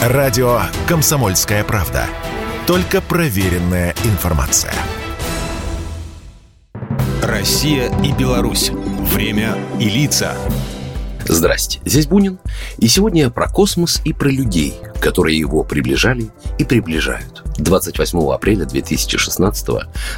Радио «Комсомольская правда». Только проверенная информация. Россия и Беларусь. Время и лица. Здрасте, здесь Бунин. И сегодня про космос и про людей, которые его приближали и приближают. 28 апреля 2016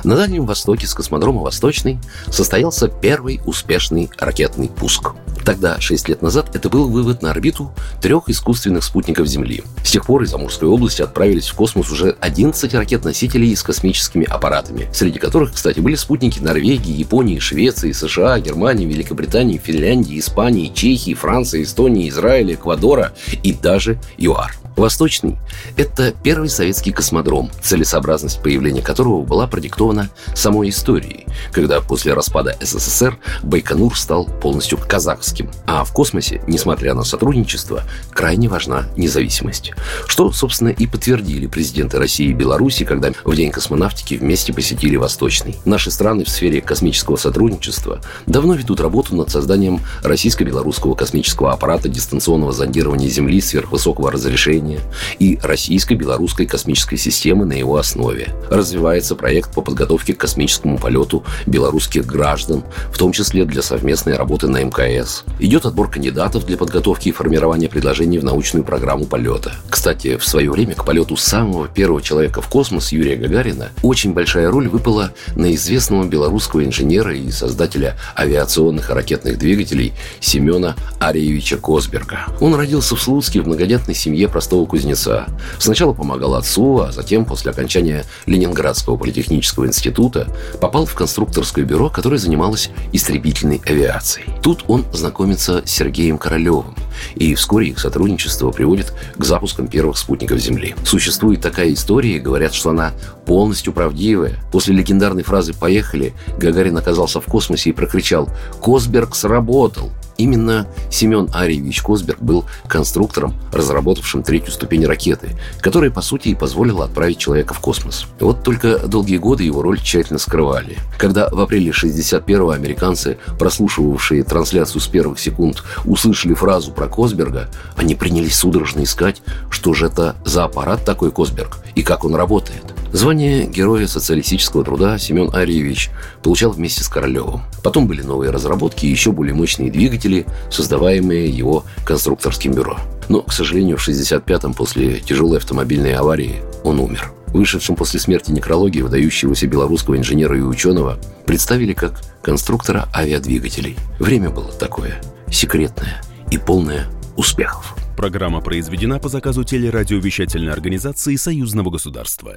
на Дальнем Востоке с космодрома «Восточный» состоялся первый успешный ракетный пуск. Тогда, 6 лет назад, это был вывод на орбиту трех искусственных спутников Земли. С тех пор из Амурской области отправились в космос уже 11 ракет-носителей с космическими аппаратами, среди которых, кстати, были спутники Норвегии, Японии, Швеции, США, Германии, Великобритании, Финляндии, Испании, Чехии, Франции, Эстонии, Израиля, Эквадора и даже ЮАР. Восточный – это первый советский космодром, целесообразность появления которого была продиктована самой историей, когда после распада СССР Байконур стал полностью казахским. А в космосе, несмотря на сотрудничество, крайне важна независимость. Что, собственно, и подтвердили президенты России и Беларуси, когда в День космонавтики вместе посетили Восточный. Наши страны в сфере космического сотрудничества давно ведут работу над созданием российско-белорусского космического аппарата дистанционного зондирования Земли сверхвысокого разрешения управления и российско-белорусской космической системы на его основе. Развивается проект по подготовке к космическому полету белорусских граждан, в том числе для совместной работы на МКС. Идет отбор кандидатов для подготовки и формирования предложений в научную программу полета. Кстати, в свое время к полету самого первого человека в космос Юрия Гагарина очень большая роль выпала на известного белорусского инженера и создателя авиационных и ракетных двигателей Семена Ариевича Косберга. Он родился в Слуцке в многодетной семье простого простого кузнеца. Сначала помогал отцу, а затем, после окончания Ленинградского политехнического института, попал в конструкторское бюро, которое занималось истребительной авиацией. Тут он знакомится с Сергеем Королевым, и вскоре их сотрудничество приводит к запускам первых спутников Земли. Существует такая история, и говорят, что она полностью правдивая. После легендарной фразы «Поехали» Гагарин оказался в космосе и прокричал «Косберг сработал!» Именно Семен Арьевич Косберг был конструктором, разработавшим третью ступень ракеты, которая, по сути, и позволила отправить человека в космос. Вот только долгие годы его роль тщательно скрывали. Когда в апреле 61-го американцы, прослушивавшие трансляцию с первых секунд, услышали фразу про Косберга, они принялись судорожно искать, что же это за аппарат такой Косберг и как он работает. Звание Героя социалистического труда Семен Арьевич получал вместе с Королевым. Потом были новые разработки и еще более мощные двигатели, создаваемые его конструкторским бюро. Но, к сожалению, в 65-м после тяжелой автомобильной аварии он умер. Вышедшим после смерти некрологии выдающегося белорусского инженера и ученого представили как конструктора авиадвигателей. Время было такое, секретное и полное успехов. Программа произведена по заказу телерадиовещательной организации Союзного государства.